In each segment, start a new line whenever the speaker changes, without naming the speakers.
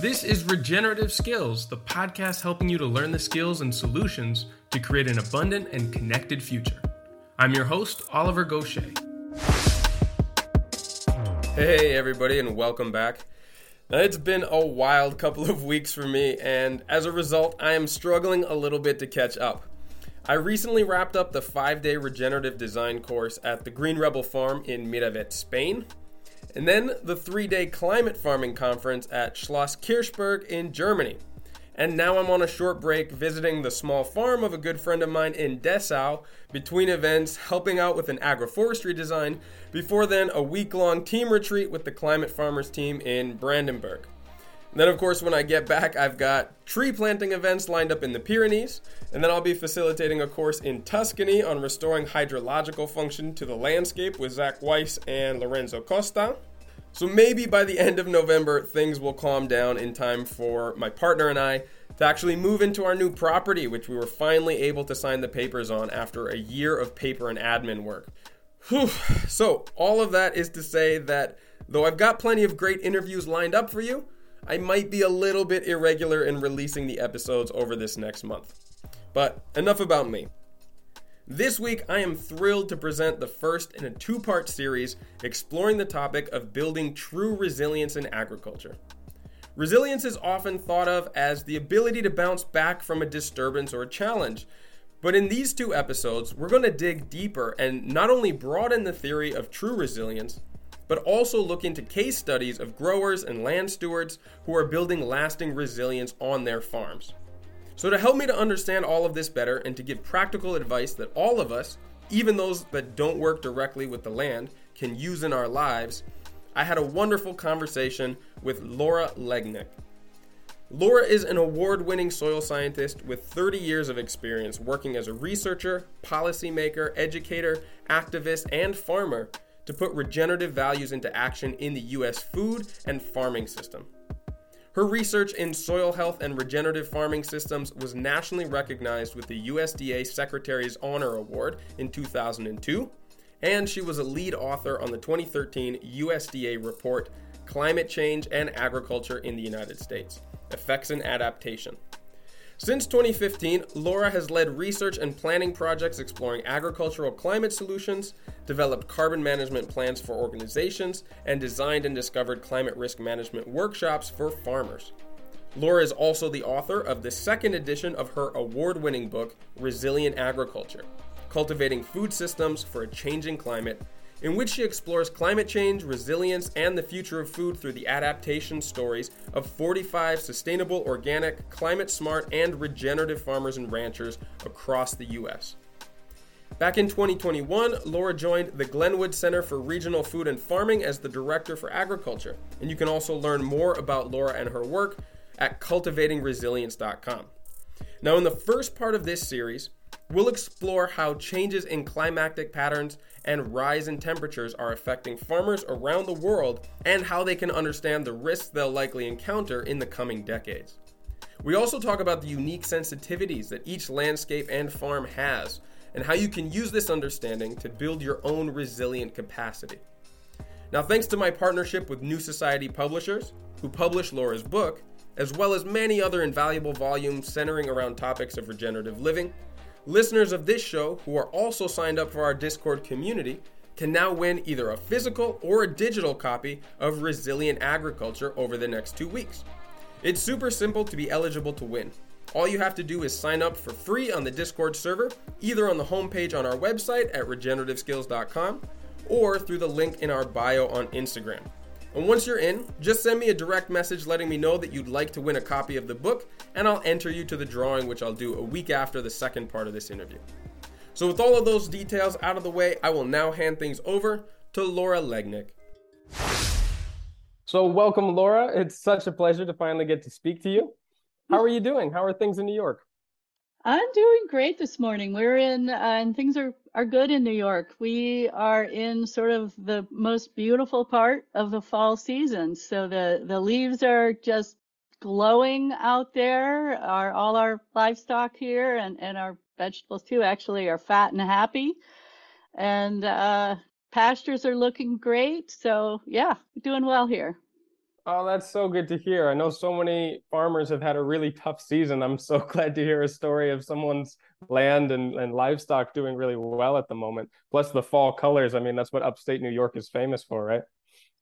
This is Regenerative Skills, the podcast helping you to learn the skills and solutions to create an abundant and connected future. I'm your host, Oliver Goshey. Hey, everybody, and welcome back. Now, it's been a wild couple of weeks for me, and as a result, I am struggling a little bit to catch up. I recently wrapped up the five day regenerative design course at the Green Rebel Farm in Miravet, Spain, and then the three day climate farming conference at Schloss Kirchberg in Germany. And now I'm on a short break visiting the small farm of a good friend of mine in Dessau between events, helping out with an agroforestry design, before then, a week long team retreat with the Climate Farmers team in Brandenburg. then, of course, when I get back, I've got tree planting events lined up in the Pyrenees, and then I'll be facilitating a course in Tuscany on restoring hydrological function to the landscape with Zach Weiss and Lorenzo Costa. So maybe by the end of November, things will calm down in time for my partner and I to actually move into our new property, which we were finally able to sign the papers on after a year of paper and admin work. Whew. So, all of that is to say that though I've got plenty of great interviews lined up for you, I might be a little bit irregular in releasing the episodes over this next month. But enough about me. This week, I am thrilled to present the first in a two part series exploring the topic of building true resilience in agriculture. Resilience is often thought of as the ability to bounce back from a disturbance or a challenge. But in these two episodes, we're going to dig deeper and not only broaden the theory of true resilience, but also look into case studies of growers and land stewards who are building lasting resilience on their farms. So, to help me to understand all of this better and to give practical advice that all of us, even those that don't work directly with the land, can use in our lives, I had a wonderful conversation with Laura Lengnick. Laura is an award winning soil scientist with 30 years of experience working as a researcher, policymaker, educator, activist, and farmer to put regenerative values into action in the U.S. food and farming system. Her research in soil health and regenerative farming systems was nationally recognized with the USDA Secretary's Honor Award in 2002, and she was a lead author on the 2013 USDA report Climate Change and Agriculture in the United States Effects and Adaptation. Since 2015, Laura has led research and planning projects exploring agricultural climate solutions, developed carbon management plans for organizations, and designed and discovered climate risk management workshops for farmers. Laura is also the author of the second edition of her award winning book, Resilient Agriculture Cultivating Food Systems for a Changing Climate in which she explores climate change, resilience, and the future of food through the adaptation stories of 45 sustainable, organic, climate smart, and regenerative farmers and ranchers across the U.S. Back in 2021, Laura joined the Glynwood Center for Regional Food and Farming as the Director for Agriculture, and you can also learn more about Laura and her work at cultivatingresilience.com. Now, in the first part of this series, we'll explore how changes in climatic patterns and rise in temperatures are affecting farmers around the world and how they can understand the risks they'll likely encounter in the coming decades. We also talk about the unique sensitivities that each landscape and farm has and how you can use this understanding to build your own resilient capacity. Now, thanks to my partnership with New Society Publishers, who published Laura's book, as well as many other invaluable volumes centering around topics of regenerative living, Listeners of this show who are also signed up for our Discord community can now win either a physical or a digital copy of Resilient Agriculture over the next two weeks. It's super simple to be eligible to win. All you have to do is sign up for free on the Discord server, either on the homepage on our website at regenerativeskills.com or through the link in our bio on Instagram. And once you're in, just send me a direct message letting me know that you'd like to win a copy of the book, and I'll enter you to the drawing, which I'll do a week after the second part of this interview. So, with all of those details out of the way, I will now hand things over to Laura Lengnick. So, welcome, Laura. It's such a pleasure to finally get to speak to you. How are you doing? How are things in New York?
I'm doing great this morning. We're in, uh, and things are are good in New York. We are in sort of the most beautiful part of the fall season. So the the leaves are just glowing out there. Our all our livestock here and and our vegetables too actually are fat and happy, and uh, pastures are looking great. So yeah, doing well here.
Oh, that's so good to hear. I know so many farmers have had a really tough season. I'm so glad to hear a story of someone's land and, and livestock doing really well at the moment. Plus the fall colors. I mean, that's what upstate New York is famous for, right?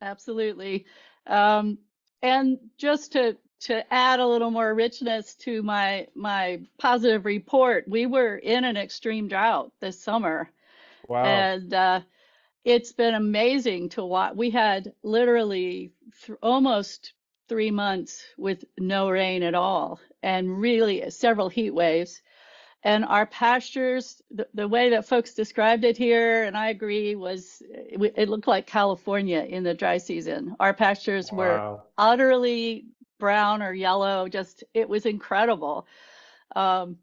Absolutely. Um, and just to to add a little more richness to my my positive report, we were in an extreme drought this summer.
Wow.
And uh, it's been amazing to watch. We had literally th- almost three months with no rain at all, and really several heat waves. And our pastures, the, the way that folks described it here, and I agree, was it, it looked like California in the dry season. Our pastures wow. were utterly brown or yellow, just it was incredible. Um,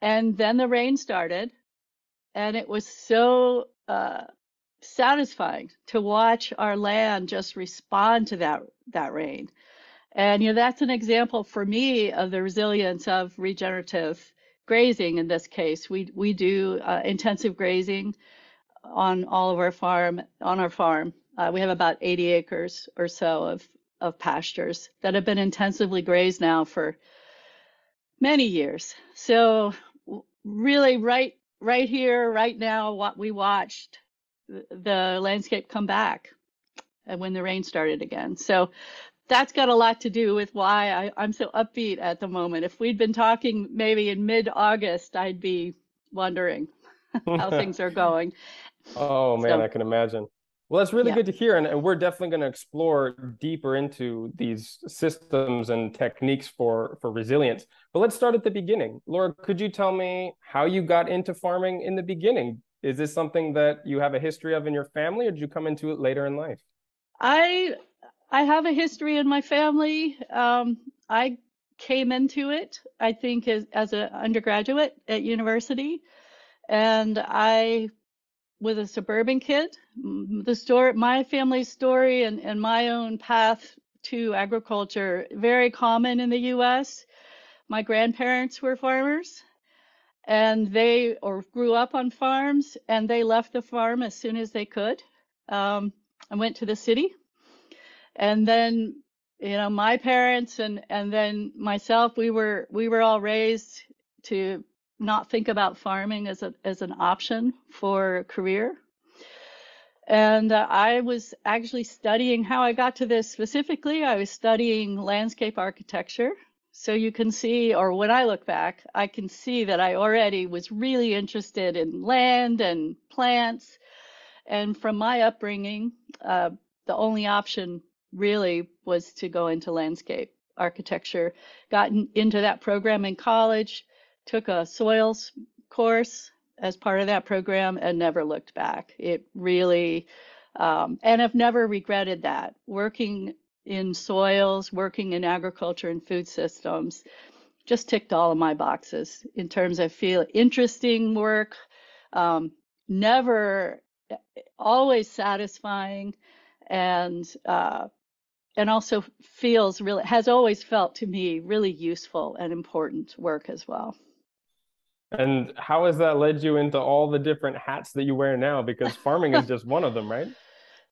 and then the rain started, and it was so uh, satisfying to watch our land just respond to that that rain. And you know that's an example for me of the resilience of regenerative grazing. In this case, we we do uh, intensive grazing on all of our farm on our farm. Uh, we have about 80 acres or so of of pastures that have been intensively grazed now for many years. So really, right right here, right now, what we watched the landscape come back and when the rain started again. So that's got a lot to do with why I, am so upbeat at the moment. If we'd been talking maybe in mid August, I'd be wondering how things are going.
Oh man, so, I can imagine. Well, that's really yeah. good to hear. And, and we're definitely going to explore deeper into these systems and techniques for, for resilience. But let's start at the beginning. Laura, could you tell me how you got into farming in the beginning? Is this something that you have a history of in your family, or did you come into it later in life?
I I have a history in my family. Um, I came into it, I think, as as an undergraduate at university, and I was a suburban kid. The story, my family's story, and and my own path to agriculture, very common in the U.S. My grandparents were farmers and they or grew up on farms and they left the farm as soon as they could um, and went to the city. And then you know my parents and and then myself we were we were all raised to not think about farming as a as an option for a career. And uh, I was actually studying how I got to this specifically. I was studying landscape architecture so you can see, or when I look back, I can see that I already was really interested in land and plants. And from my upbringing, uh, the only option really was to go into landscape architecture. Got in, into that program in college, took a soils course as part of that program, and never looked back. It really, um, and I've never regretted that. Working in soils, working in agriculture and food systems, just ticked all of my boxes in terms of feel interesting work, um, never, always satisfying, and uh, and also feels really has always felt to me really useful and important work as well.
And how has that led you into all the different hats that you wear now? Because farming is just one of them, right?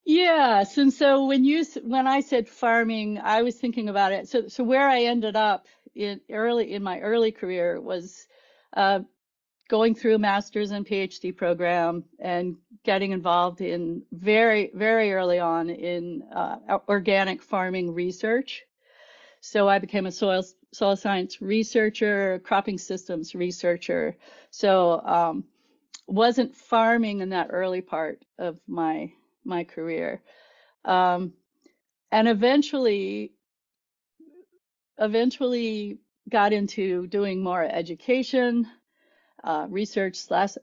Yes, and so when you when I said farming, I was thinking about it. So so where I ended up in early in my early career was uh, going through a master's and PhD program and getting involved in very very early on in uh, organic farming research. So I became a soil soil science researcher, cropping systems researcher. So um, wasn't farming in that early part of my my career. Um, and eventually, eventually got into doing more education, uh, research slash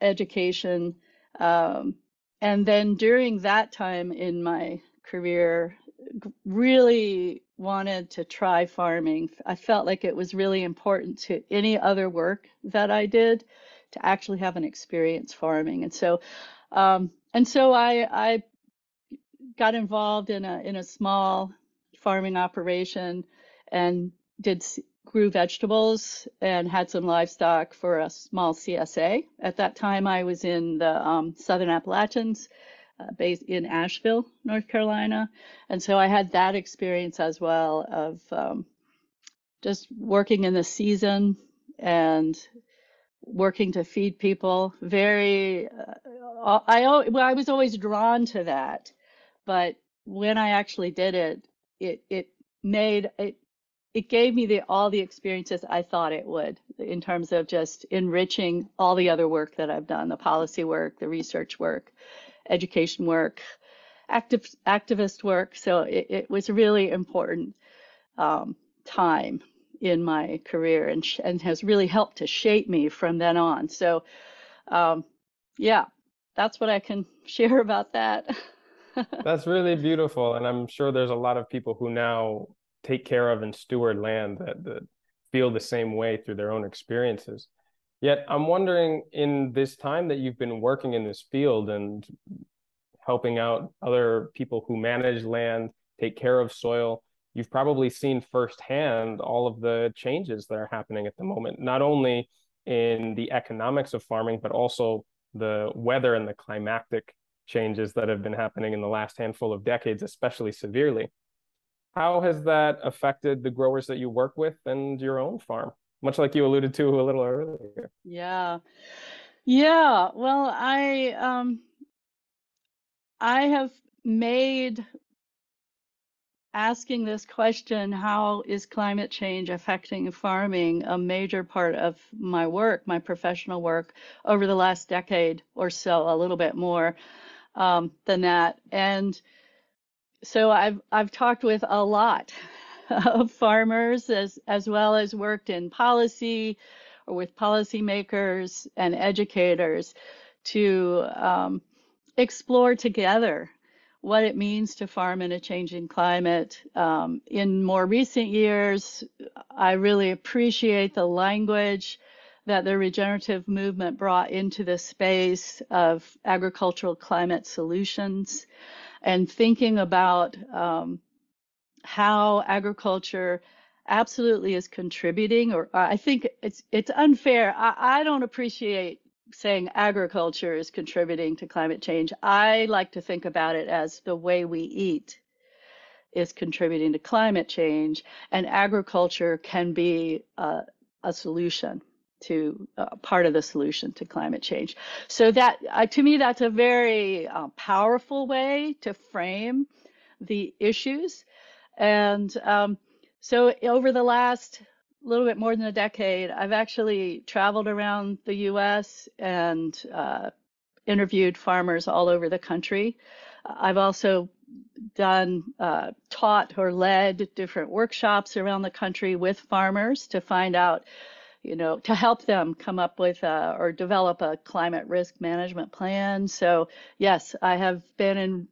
education. Um, and then during that time in my career, really wanted to try farming. I felt like it was really important to any other work that I did to actually have an experience farming. And so um, and so I, I got involved in a in a small farming operation and did grew vegetables and had some livestock for a small CSA. At that time, I was in the um, Southern Appalachians, uh, based in Asheville, North Carolina, and so I had that experience as well of um, just working in the season and working to feed people. Very, uh, I well, I was always drawn to that, but when I actually did it, it it made it it gave me the all the experiences I thought it would in terms of just enriching all the other work that I've done, the policy work, the research work, education work, active activist work. So it, it was really important um, time in my career and and has really helped to shape me from then on. So um, yeah, that's what I can share about that.
That's really beautiful. And I'm sure there's a lot of people who now take care of and steward land that, that feel the same way through their own experiences. Yet I'm wondering in this time that you've been working in this field and helping out other people who manage land, take care of soil, you've probably seen firsthand all of the changes that are happening at the moment, not only in the economics of farming, but also the weather and the climatic changes that have been happening in the last handful of decades, especially severely. How has that affected the growers that you work with and your own farm? Much like you alluded to a little earlier.
Yeah. Yeah. Well, I um I have made asking this question, how is climate change affecting farming, a major part of my work, my professional work over the last decade or so, a little bit more um, than that. And so I've I've talked with a lot of farmers as as well as worked in policy or with policymakers and educators to um, explore together what it means to farm in a changing climate. Um, in more recent years, I really appreciate the language that the regenerative movement brought into the space of agricultural climate solutions and thinking about um, how agriculture absolutely is contributing or i think it's it's unfair I, I don't appreciate saying agriculture is contributing to climate change i like to think about it as the way we eat is contributing to climate change and agriculture can be a, a solution to uh, part of the solution to climate change. So that uh, to me that's a very uh, powerful way to frame the issues. And um, so over the last little bit more than a decade, I've actually traveled around the U.S. and uh, interviewed farmers all over the country. I've also done uh, taught or led different workshops around the country with farmers to find out you know, to help them come up with a, or develop a climate risk management plan. So yes, I have been in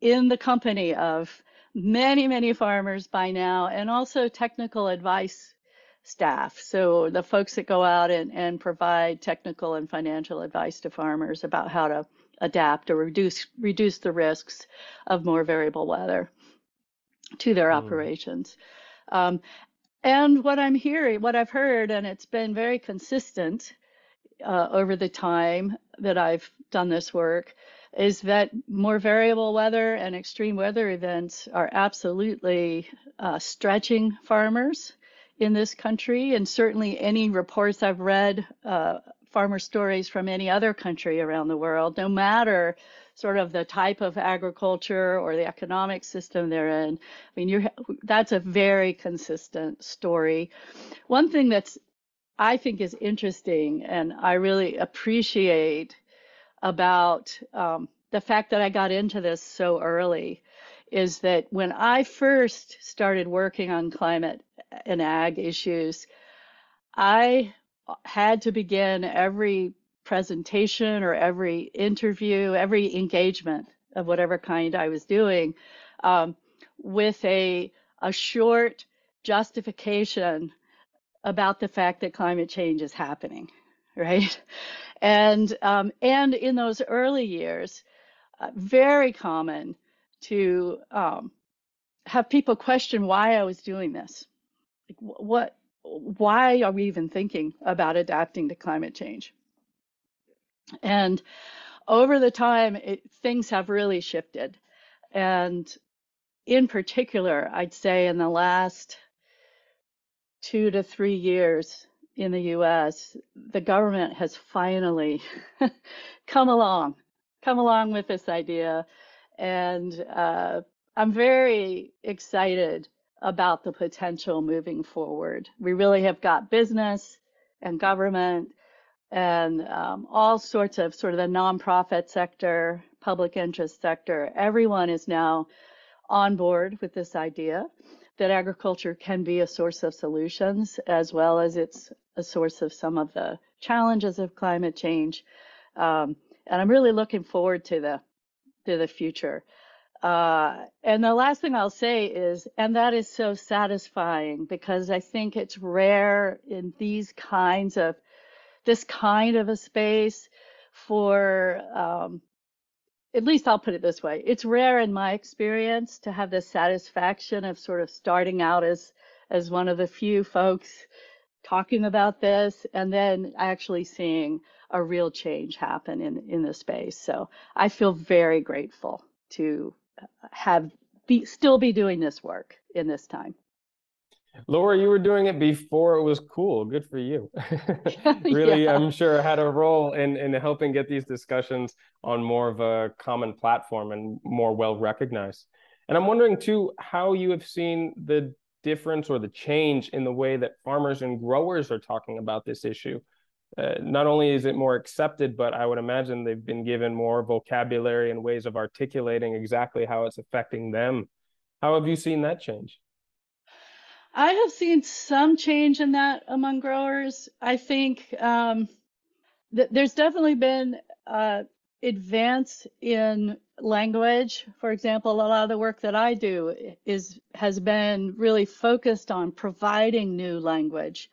in the company of many, many farmers by now, and also technical advice staff. So the folks that go out and, and provide technical and financial advice to farmers about how to adapt or reduce reduce the risks of more variable weather to their mm. operations. Um, and what I'm hearing, what I've heard, and it's been very consistent uh, over the time that I've done this work, is that more variable weather and extreme weather events are absolutely uh, stretching farmers in this country. And certainly, any reports I've read, uh, farmer stories from any other country around the world, no matter sort of the type of agriculture or the economic system they're in. I mean, you're that's a very consistent story. One thing that's I think is interesting and I really appreciate about um, the fact that I got into this so early is that when I first started working on climate and ag issues, I had to begin every presentation or every interview, every engagement of whatever kind I was doing, um, with a a short justification about the fact that climate change is happening, right? And um, and in those early years, uh, very common to um, have people question why I was doing this. What? Why are we even thinking about adapting to climate change? And over the time, it, things have really shifted. And in particular, I'd say in the last two to three years in the US, the government has finally come along, come along with this idea. And uh, I'm very excited about the potential moving forward. We really have got business and government and um, all sorts of sort of the nonprofit sector, public interest sector. Everyone is now on board with this idea that agriculture can be a source of solutions as well as it's a source of some of the challenges of climate change. Um, and I'm really looking forward to the to the future. Uh, and the last thing I'll say is, and that is so satisfying because I think it's rare in these kinds of this kind of a space for um, at least I'll put it this way. It's rare in my experience to have the satisfaction of sort of starting out as as one of the few folks talking about this and then actually seeing a real change happen in in the space. So I feel very grateful to have be still be doing this work in this time.
Laura, you were doing it before it was cool. Good for you. really, yeah. I'm sure had a role in in helping get these discussions on more of a common platform and more well recognized. And I'm wondering too how you have seen the difference or the change in the way that farmers and growers are talking about this issue. Uh, not only is it more accepted, but I would imagine they've been given more vocabulary and ways of articulating exactly how it's affecting them. How have you seen that change?
I have seen some change in that among growers. I think um, th- there's definitely been uh, advance in language. For example, a lot of the work that I do is has been really focused on providing new language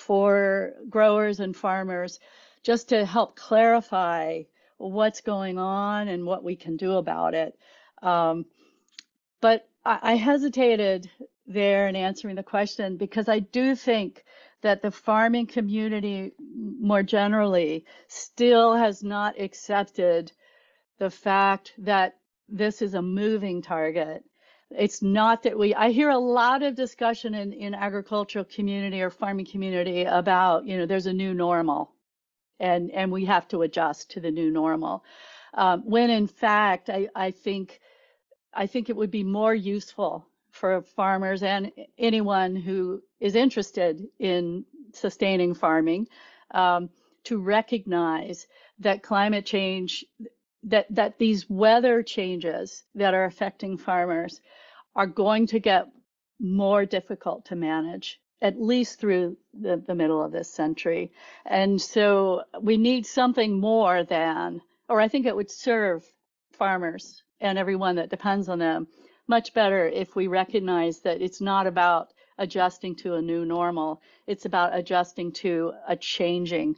for growers and farmers, just to help clarify what's going on and what we can do about it. Um, but I, I hesitated there in answering the question because I do think that the farming community more generally still has not accepted the fact that this is a moving target. It's not that we, I hear a lot of discussion in, in agricultural community or farming community about, you know, there's a new normal and, and we have to adjust to the new normal. Um, when in fact, I, I think, I think it would be more useful for farmers and anyone who is interested in sustaining farming um, to recognize that climate change that that these weather changes that are affecting farmers are going to get more difficult to manage at least through the, the middle of this century and so we need something more than or i think it would serve farmers and everyone that depends on them much better if we recognize that it's not about adjusting to a new normal. It's about adjusting to a changing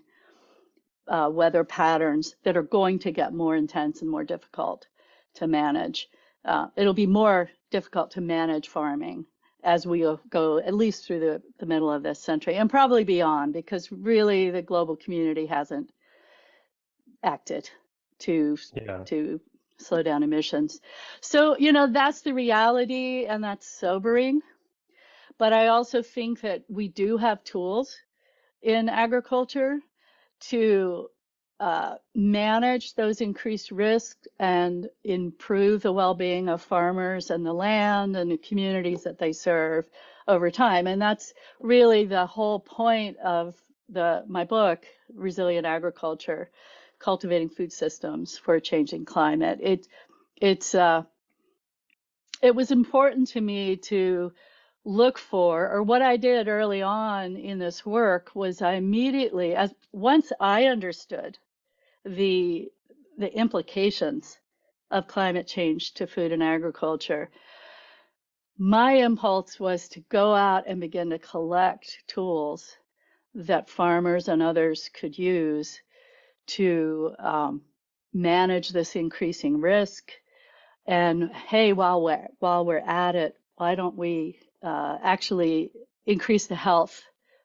uh, weather patterns that are going to get more intense and more difficult to manage. Uh, it'll be more difficult to manage farming as we go at least through the, the middle of this century and probably beyond because really the global community hasn't acted to yeah. to slow down emissions. So, you know, that's the reality and that's sobering. But I also think that we do have tools in agriculture to uh, manage those increased risks and improve the well-being of farmers and the land and the communities that they serve over time. And that's really the whole point of the my book, Resilient Agriculture cultivating food systems for a changing climate. It it's uh, it was important to me to look for, or what I did early on in this work was I immediately, as once I understood the the implications of climate change to food and agriculture, my impulse was to go out and begin to collect tools that farmers and others could use to um, manage this increasing risk. And hey, while we're while we're at it, why don't we uh, actually increase the health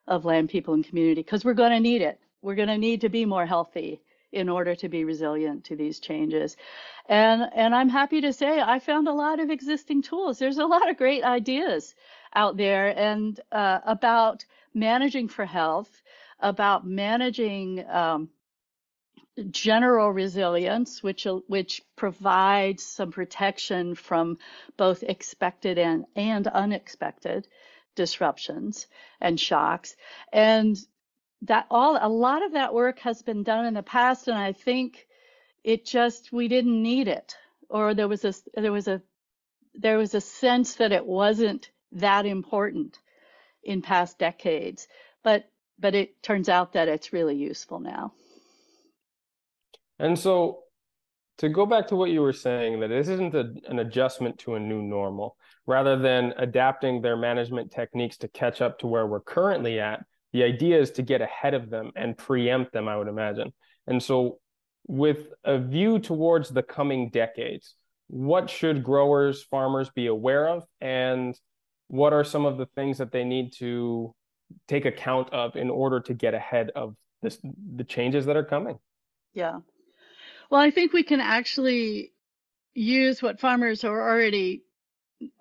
of land, people, and community? Because we're going to need it. We're going to need to be more healthy in order to be resilient to these changes. And and I'm happy to say I found a lot of existing tools. There's a lot of great ideas out there and uh, about managing for health, about managing um, general resilience, which which provides some protection from both expected and, and unexpected disruptions and shocks. And that all a lot of that work has been done in the past, and I think it just we didn't need it, or there was a there was a there was a sense that it wasn't that important in past decades, but but it turns out that it's really useful now.
And so, to go back to what you were saying, that this isn't a, an adjustment to a new normal, rather than adapting their management techniques to catch up to where we're currently at. The idea is to get ahead of them and preempt them, I would imagine. And so, with a view towards the coming decades, what should growers, farmers be aware of? And what are some of the things that they need to take account of in order to get ahead of this, the changes that are coming?
Yeah. Well, I think we can actually use what farmers are already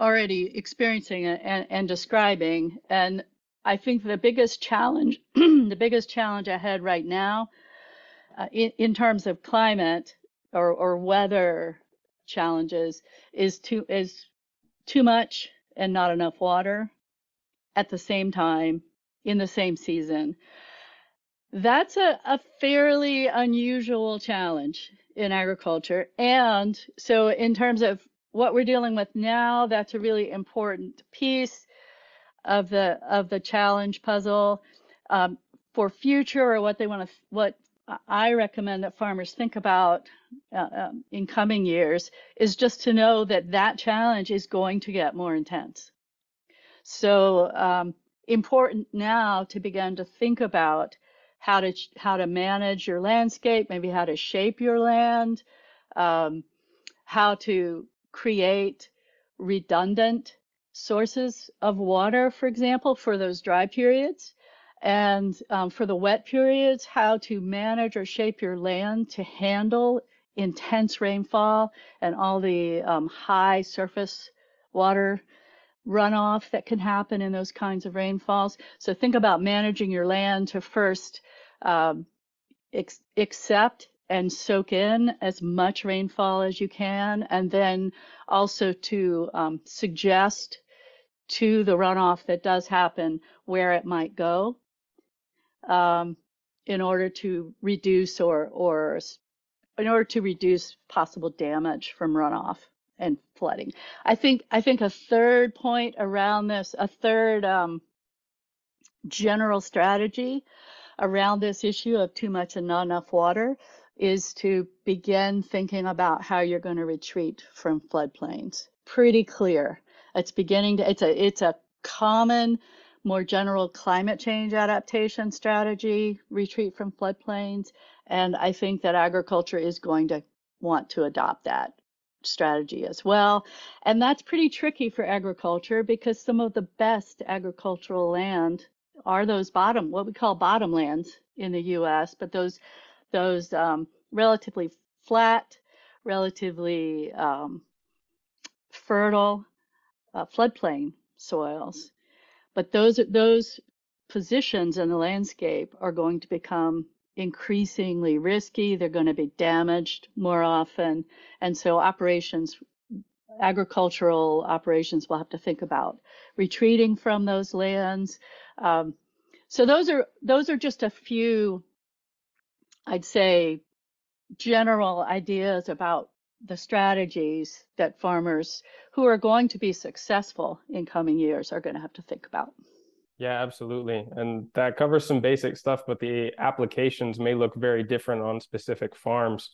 already experiencing and, and describing. And I think the biggest challenge, the biggest challenge ahead right now, uh, in, in terms of climate or, or weather challenges, is too is too much and not enough water at the same time in the same season. That's a, a fairly unusual challenge in agriculture. And so, in terms of what we're dealing with now, that's a really important piece of the of the challenge puzzle. Um, for future or what they want to, what I recommend that farmers think about uh, um, in coming years is just to know that that challenge is going to get more intense. So um, important now to begin to think about how to how to manage your landscape, maybe how to shape your land, um, how to create redundant sources of water, for example, for those dry periods. And um, for the wet periods, how to manage or shape your land to handle intense rainfall and all the um, high surface water runoff that can happen in those kinds of rainfalls. So think about managing your land to first um, ex- accept and soak in as much rainfall as you can, and then also to um, suggest to the runoff that does happen where it might go um, in order to reduce or or in order to reduce possible damage from runoff and flooding. I think I think a third point around this, a third um, general strategy around this issue of too much and not enough water is to begin thinking about how you're going to retreat from floodplains. Pretty clear. It's beginning to it's a it's a common more general climate change adaptation strategy, retreat from floodplains, and I think that agriculture is going to want to adopt that strategy as well. And that's pretty tricky for agriculture because some of the best agricultural land are those bottom, what we call bottomlands in the U.S., but those those um, relatively flat, relatively um, fertile uh, floodplain soils. But those those positions in the landscape are going to become increasingly risky. They're going to be damaged more often. And so operations, agricultural operations will have to think about retreating from those lands. Um, so those are those are just a few, I'd say, general ideas about the strategies that farmers who are going to be successful in coming years are going to have to think about.
Yeah, absolutely. And that covers some basic stuff, but the applications may look very different on specific farms.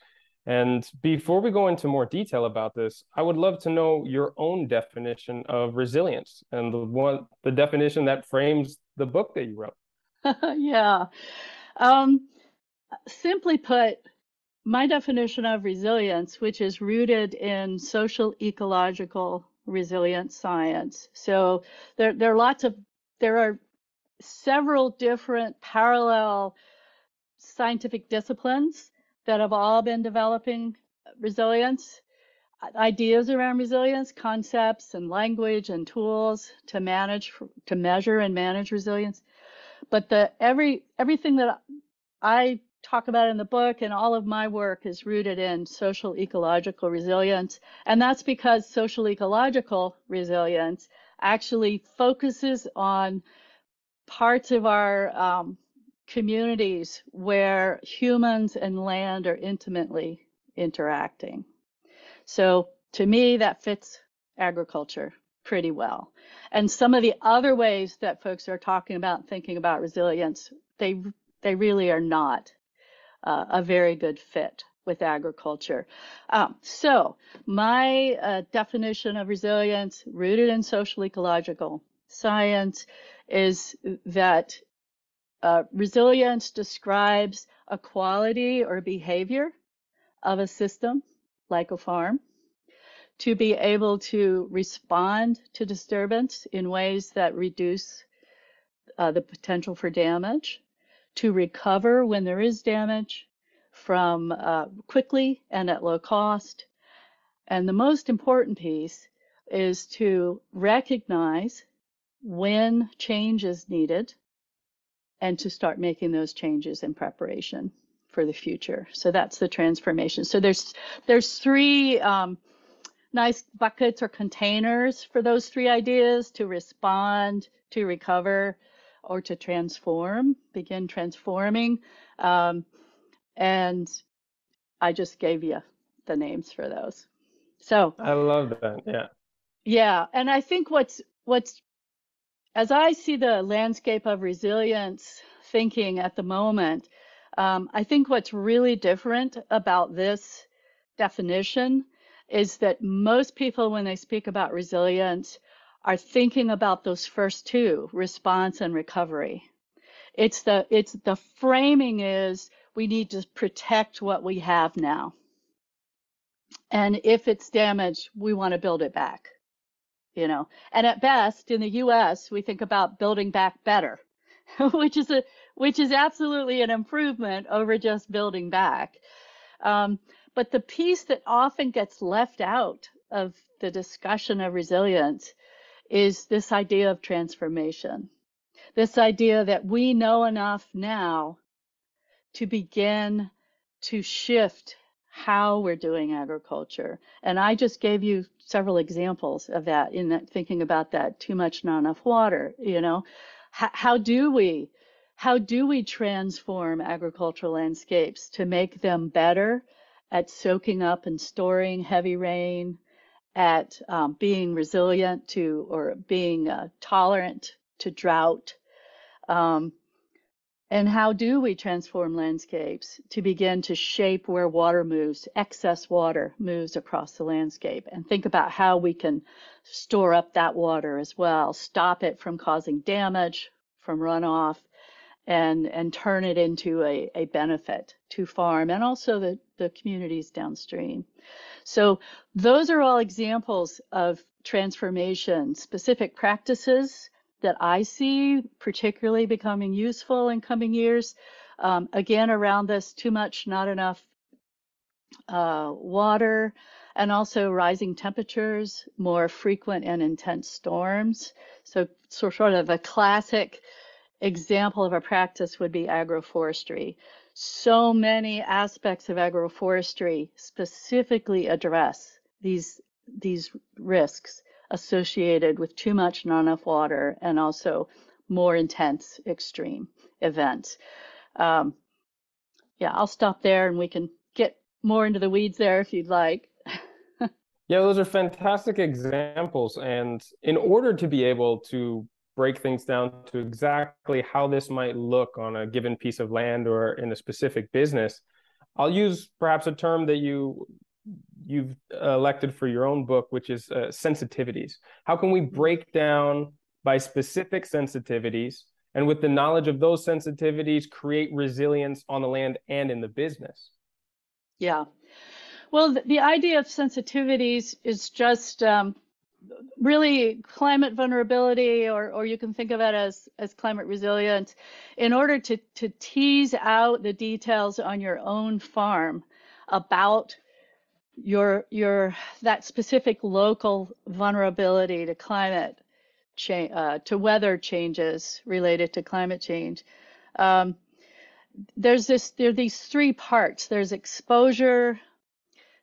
And before we go into more detail about this, I would love to know your own definition of resilience and the one the definition that frames the book that you wrote.
yeah. Um, simply put, my definition of resilience, which is rooted in social ecological resilience science. So there, there are lots of there are several different parallel scientific disciplines that have all been developing resilience, ideas around resilience, concepts and language and tools to manage, to measure and manage resilience. But the every everything that I talk about in the book and all of my work is rooted in social ecological resilience. And that's because social ecological resilience actually focuses on parts of our um, communities where humans and land are intimately interacting. So to me, that fits agriculture pretty well. And some of the other ways that folks are talking about thinking about resilience, they they really are not uh, a very good fit with agriculture. Um, so my uh, definition of resilience, rooted in social ecological science, is that uh, resilience describes a quality or behavior of a system, like a farm, to be able to respond to disturbance in ways that reduce uh, the potential for damage, to recover when there is damage from uh, quickly and at low cost. And the most important piece is to recognize when change is needed and to start making those changes in preparation for the future. So that's the transformation. So there's there's three um, nice buckets or containers for those three ideas to respond, to recover, or to transform, begin transforming. Um, and I just gave you the names for those. So
I love that. Yeah.
Yeah, and I think what's what's as I see the landscape of resilience thinking at the moment, um, I think what's really different about this definition is that most people, when they speak about resilience, are thinking about those first two, response and recovery. It's the it's the framing is we need to protect what we have now. And if it's damaged, we want to build it back. You know, and at best in the US, we think about building back better, which is a which is absolutely an improvement over just building back. Um, but the piece that often gets left out of the discussion of resilience is this idea of transformation. This idea that we know enough now to begin to shift how we're doing agriculture. And I just gave you several examples of that in that thinking about that too much, not enough water, you know. H- how do we how do we transform agricultural landscapes to make them better at soaking up and storing heavy rain, at um, being resilient to or being uh, tolerant to drought? Um, and how do we transform landscapes to begin to shape where water moves, excess water moves across the landscape, and think about how we can store up that water as well, stop it from causing damage from runoff, and, and turn it into a, a benefit to farm and also the, the communities downstream. So those are all examples of transformation, specific practices that I see particularly becoming useful in coming years. Um, again, around this too much, not enough uh, water, and also rising temperatures, more frequent and intense storms. So, so sort of a classic example of a practice would be agroforestry. So many aspects of agroforestry specifically address these these risks associated with too much, not enough water, and also more intense extreme events. Um, yeah, I'll stop there and we can get more into the weeds there if you'd like.
yeah, those are fantastic examples. And in order to be able to break things down to exactly how this might look on a given piece of land or in a specific business, I'll use perhaps a term that you you've elected for your own book, which is uh, sensitivities. How can we break down by specific sensitivities and with the knowledge of those sensitivities create resilience on the land and in the business?
Yeah. Well, the, idea of sensitivities is just um, really climate vulnerability, or, or you can think of it as, as climate resilience, in order to, to tease out the details on your own farm about your your that specific local vulnerability to climate change uh, to weather changes related to climate change. Um, there's this there are these three parts. There's exposure,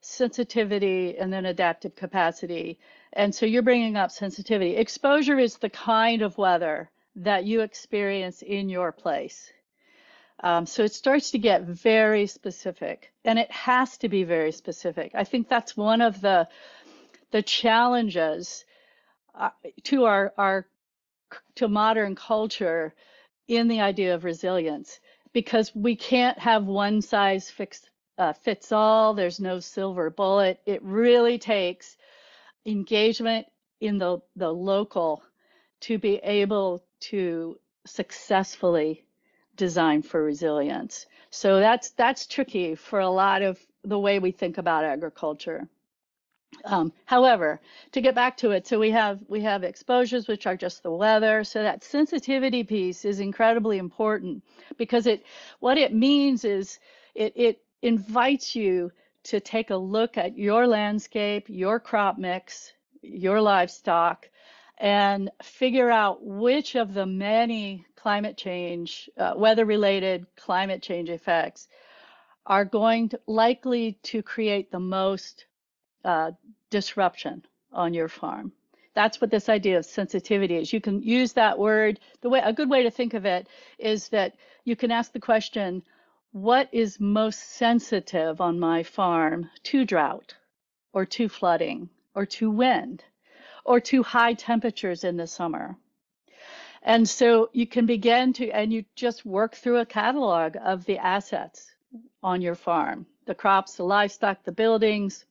sensitivity, and then adaptive capacity. And so you're bringing up sensitivity. Exposure is the kind of weather that you experience in your place. Um, so it starts to get very specific, and it has to be very specific. I think that's one of the the challenges uh, to our our to modern culture in the idea of resilience, because we can't have one size fix, uh, fits all. There's no silver bullet. It really takes engagement in the the local to be able to successfully design for resilience. So that's that's tricky for a lot of the way we think about agriculture. Um, however, to get back to it, so we have we have exposures which are just the weather. So that sensitivity piece is incredibly important because it what it means is it it invites you to take a look at your landscape, your crop mix, your livestock, and figure out which of the many climate change, uh, weather related climate change effects are going to likely to create the most uh, disruption on your farm. That's what this idea of sensitivity is. You can use that word. The way a good way to think of it is that you can ask the question, what is most sensitive on my farm to drought or to flooding or to wind or to high temperatures in the summer? And so you can begin to, and you just work through a catalog of the assets on your farm the crops, the livestock, the buildings,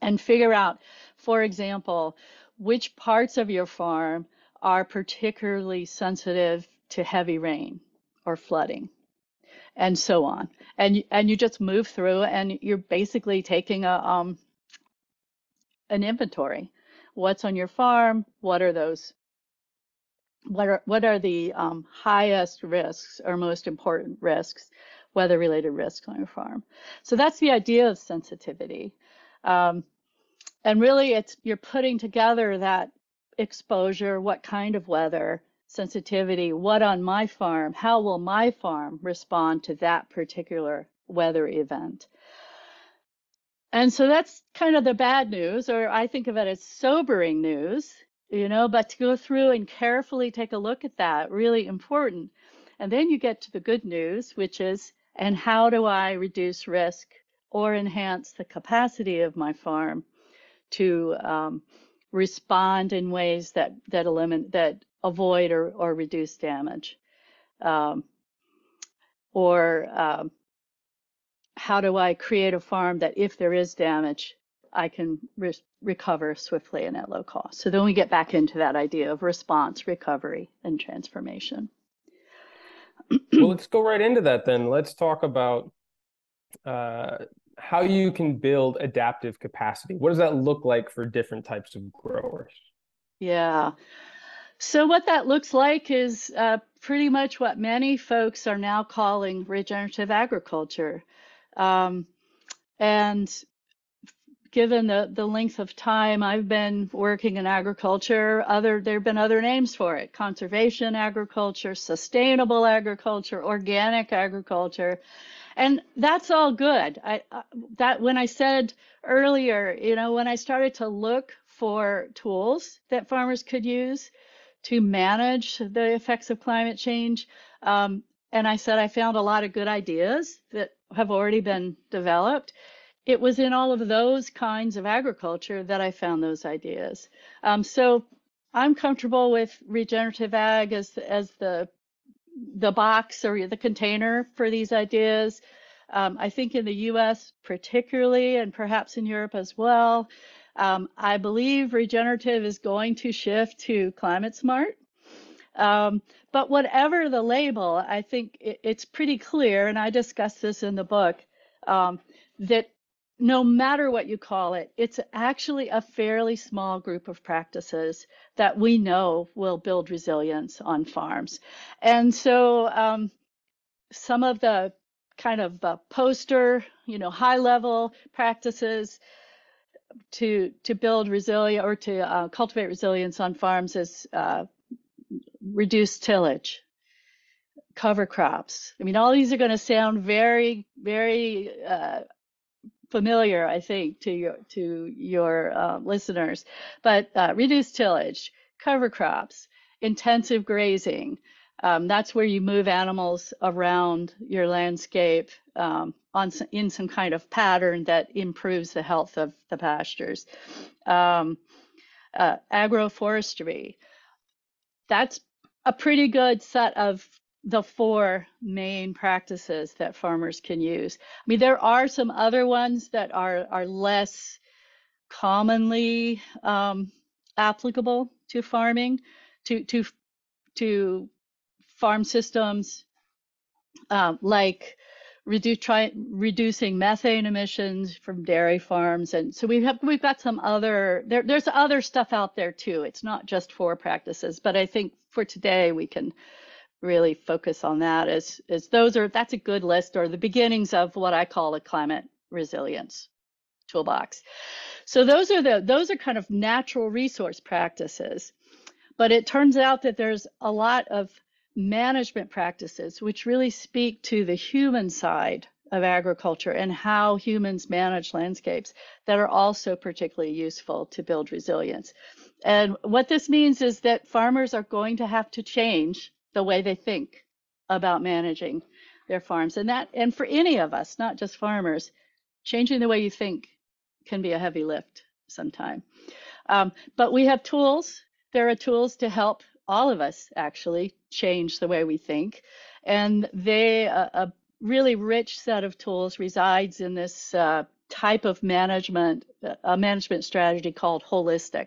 and figure out, for example, which parts of your farm are particularly sensitive to heavy rain or flooding and so on and and you just move through and you're basically taking a um an inventory what's on your farm what are those what are what are the um, highest risks or most important risks, weather related risks on your farm. So that's the idea of sensitivity. Um, and really it's you're putting together that exposure, what kind of weather, sensitivity, what on my farm, how will my farm respond to that particular weather event. And so that's kind of the bad news, or I think of it as sobering news, you know, but to go through and carefully take a look at that, really important. And then you get to the good news, which is, and how do I reduce risk or enhance the capacity of my farm to um, respond in ways that that eliminate that avoid or, or reduce damage, um, or um, how do I create a farm that if there is damage, I can re recover swiftly and at low cost. So then we get back into that idea of response, recovery, and transformation.
well, let's go right into that then. Let's talk about uh, how you can build adaptive capacity. What does that look like for different types of growers?
Yeah. So, what that looks like is uh, pretty much what many folks are now calling regenerative agriculture. Um, and given the, the length of time I've been working in agriculture, other there have been other names for it: conservation agriculture, sustainable agriculture, organic agriculture, and that's all good. I, that when I said earlier, you know, when I started to look for tools that farmers could use to manage the effects of climate change, um, and I said I found a lot of good ideas that have already been developed it was in all of those kinds of agriculture that I found those ideas. Um, so I'm comfortable with regenerative ag as as the the box or the container for these ideas. Um, I think in the U.S. particularly, and perhaps in Europe as well, um, I believe regenerative is going to shift to climate smart. Um, but whatever the label, I think it, it's pretty clear, and I discuss this in the book, um, that no matter what you call it, it's actually a fairly small group of practices that we know will build resilience on farms. And so um, some of the kind of uh, poster, you know, high level practices to to build resilience or to uh, cultivate resilience on farms is uh, reduce tillage, cover crops. I mean, all these are going to sound very, very uh, familiar, I think, to your to your uh, listeners. But uh, reduced tillage, cover crops, intensive grazing. Um, that's where you move animals around your landscape um, on in some kind of pattern that improves the health of the pastures. Um, uh, agroforestry. That's a pretty good set of the four main practices that farmers can use. I mean, there are some other ones that are are less commonly um, applicable to farming, to to to farm systems, uh, like reduce, try, reducing methane emissions from dairy farms, and so we have we've got some other there, there's other stuff out there too. It's not just four practices, but I think for today we can really focus on that as as those are that's a good list or the beginnings of what I call a climate resilience toolbox. So those are the those are kind of natural resource practices. But it turns out that there's a lot of management practices which really speak to the human side of agriculture and how humans manage landscapes that are also particularly useful to build resilience. And what this means is that farmers are going to have to change the way they think about managing their farms. And that, and for any of us, not just farmers, changing the way you think can be a heavy lift sometime. Um, but we have tools. There are tools to help all of us actually change the way we think. And they, a, really rich set of tools resides in this uh, type of management, a management strategy called holistic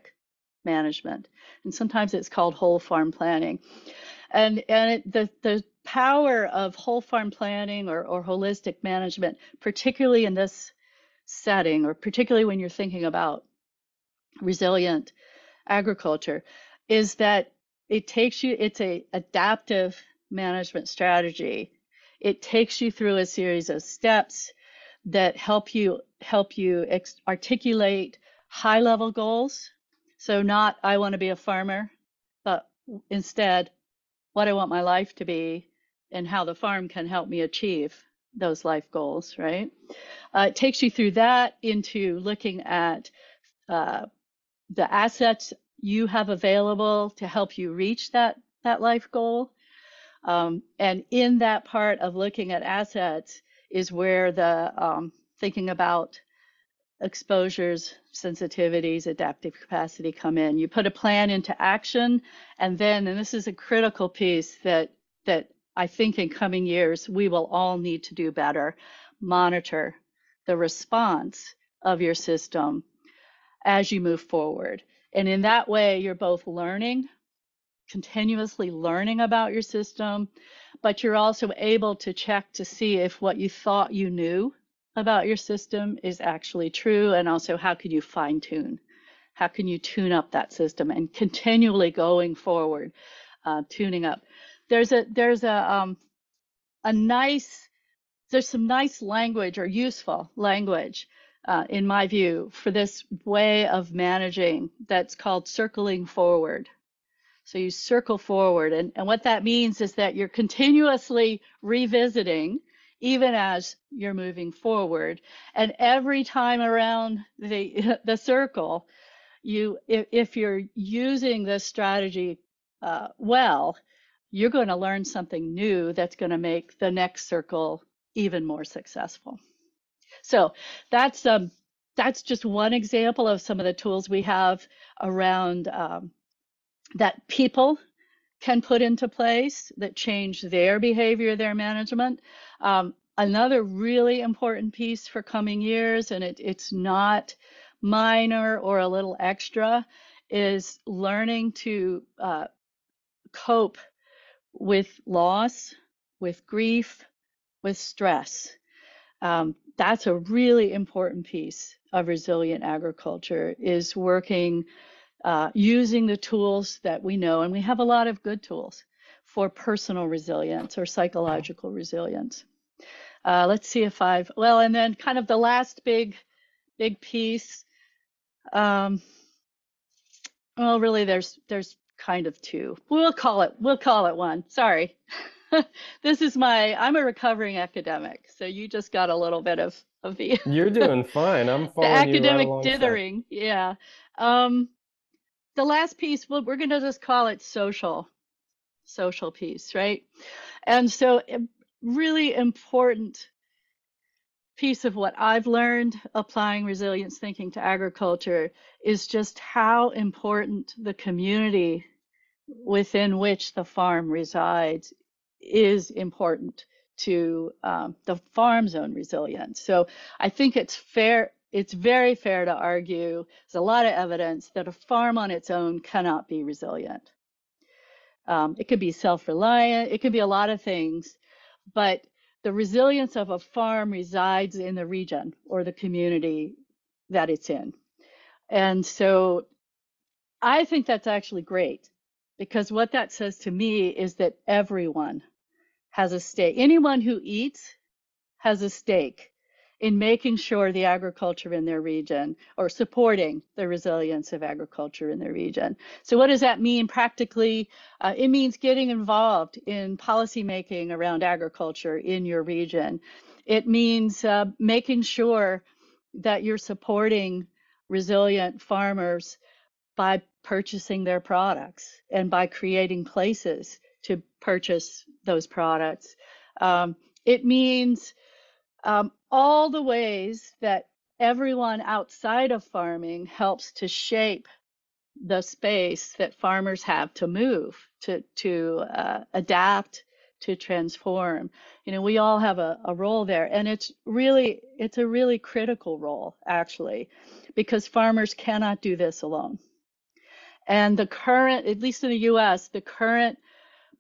management. And sometimes it's called whole farm planning and and it, the the power of whole farm planning or, or holistic management, particularly in this setting, or particularly when you're thinking about resilient agriculture, is that it takes you. It's a adaptive management strategy. It takes you through a series of steps that help you help you ex- articulate high level goals. So not I want to be a farmer, but instead what I want my life to be and how the farm can help me achieve those life goals, right? Uh, it takes you through that into looking at uh, the assets you have available to help you reach that that life goal. Um, and in that part of looking at assets is where the um, thinking about exposures, sensitivities, adaptive capacity come in. You put a plan into action, and then, and this is a critical piece that that I think in coming years we will all need to do better. Monitor the response of your system as you move forward. And in that way, you're both learning, continuously learning about your system, but you're also able to check to see if what you thought you knew about your system is actually true and also how can you fine tune how can you tune up that system and continually going forward uh, tuning up? There's a there's a um, a nice there's some nice language or useful language uh, in my view for this way of managing that's called circling forward so you circle forward and, and what that means is that you're continuously revisiting even as you're moving forward. And every time around the the circle, you if, if you're using this strategy uh, well, you're going to learn something new that's going to make the next circle even more successful. So that's um, that's just one example of some of the tools we have around um, that people can put into place that change their behavior, their management. Um, another really important piece for coming years, and it, it's not minor or a little extra, is learning to uh, cope with loss, with grief, with stress. Um, that's a really important piece of resilient agriculture is working uh, using the tools that we know, and we have a lot of good tools for personal resilience or psychological resilience. Uh, let's see if I've well, and then kind of the last big, big piece. Um, well, really, there's there's kind of two. We'll call it we'll call it one. Sorry. this is my I'm a recovering academic, so you just got a little bit of of the
You're doing fine. I'm
following the academic right dithering. Yeah. Um, the last piece, well, we're going to just call it social, social piece, right? And so, really important piece of what I've learned applying resilience thinking to agriculture is just how important the community within which the farm resides is important to um, the farm zone resilience. So I think it's fair, it's very fair to argue, there's a lot of evidence that a farm on its own cannot be resilient. Um, it could be self reliant, it could be a lot of things, but the resilience of a farm resides in the region or the community that it's in. And so I think that's actually great because what that says to me is that everyone has a stake. Anyone who eats has a stake in making sure the agriculture in their region or supporting the resilience of agriculture in their region. So, what does that mean practically? Uh, it means getting involved in policymaking around agriculture in your region. It means uh, making sure that you're supporting resilient farmers by purchasing their products and by creating places purchase those products. Um, it means um, all the ways that everyone outside of farming helps to shape the space that farmers have to move, to to uh, adapt, to transform. You know, we all have a, a role there, and it's really it's a really critical role actually, because farmers cannot do this alone. And the current, at least in the U.S., the current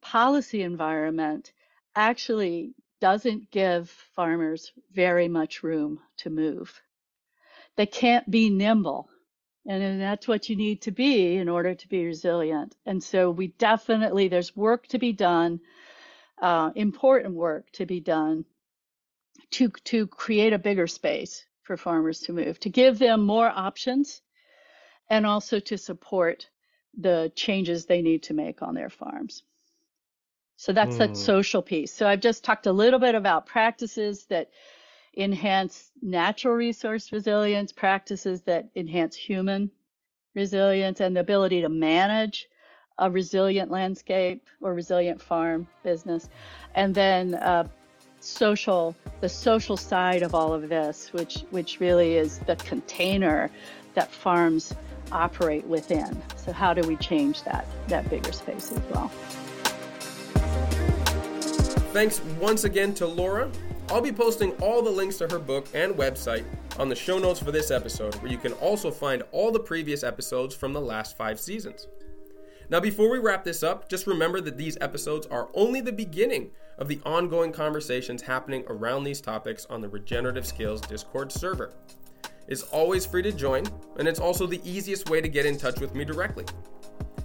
policy environment actually doesn't give farmers very much room to move. They can't be nimble. And that's what you need to be in order to be resilient. And so we definitely, there's work to be done, uh, important work to be done to, to create a bigger space for farmers to move, to give them more options and also to support the changes they need to make on their farms. So that's mm. that social piece. So I've just talked a little bit about practices that enhance natural resource resilience, practices that enhance human resilience, and the ability to manage a resilient landscape or resilient farm business. And then uh, social, the social side of all of this, which which really is the container that farms operate within. So how do we change that that bigger space as well?
Thanks once again to Laura. I'll be posting all the links to her book and website on the show notes for this episode, where you can also find all the previous episodes from the last five seasons. Now, before we wrap this up, just remember that these episodes are only the beginning of the ongoing conversations happening around these topics on the Regenerative Skills Discord server. It's always free to join, and it's also the easiest way to get in touch with me directly.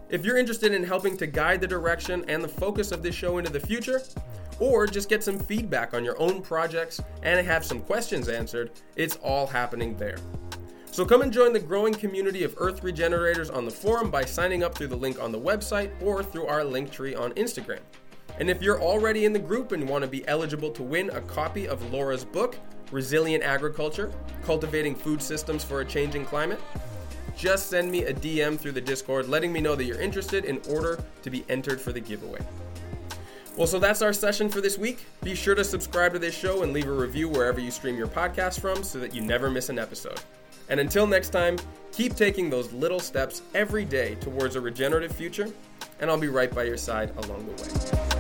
If you're interested in helping to guide the direction and the focus of this show into the future, or just get some feedback on your own projects and have some questions answered, it's all happening there. So come and join the growing community of Earth Regenerators on the forum by signing up through the link on the website or through our link tree on Instagram. And if you're already in the group and want to be eligible to win a copy of Laura's book, Resilient Agriculture Cultivating Food Systems for a Changing Climate, just send me a DM through the Discord letting me know that you're interested in order to be entered for the giveaway. Well, so that's our session for this week. Be sure to subscribe to this show and leave a review wherever you stream your podcast from so that you never miss an episode. And until next time, keep taking those little steps every day towards a regenerative future, and I'll be right by your side along the way.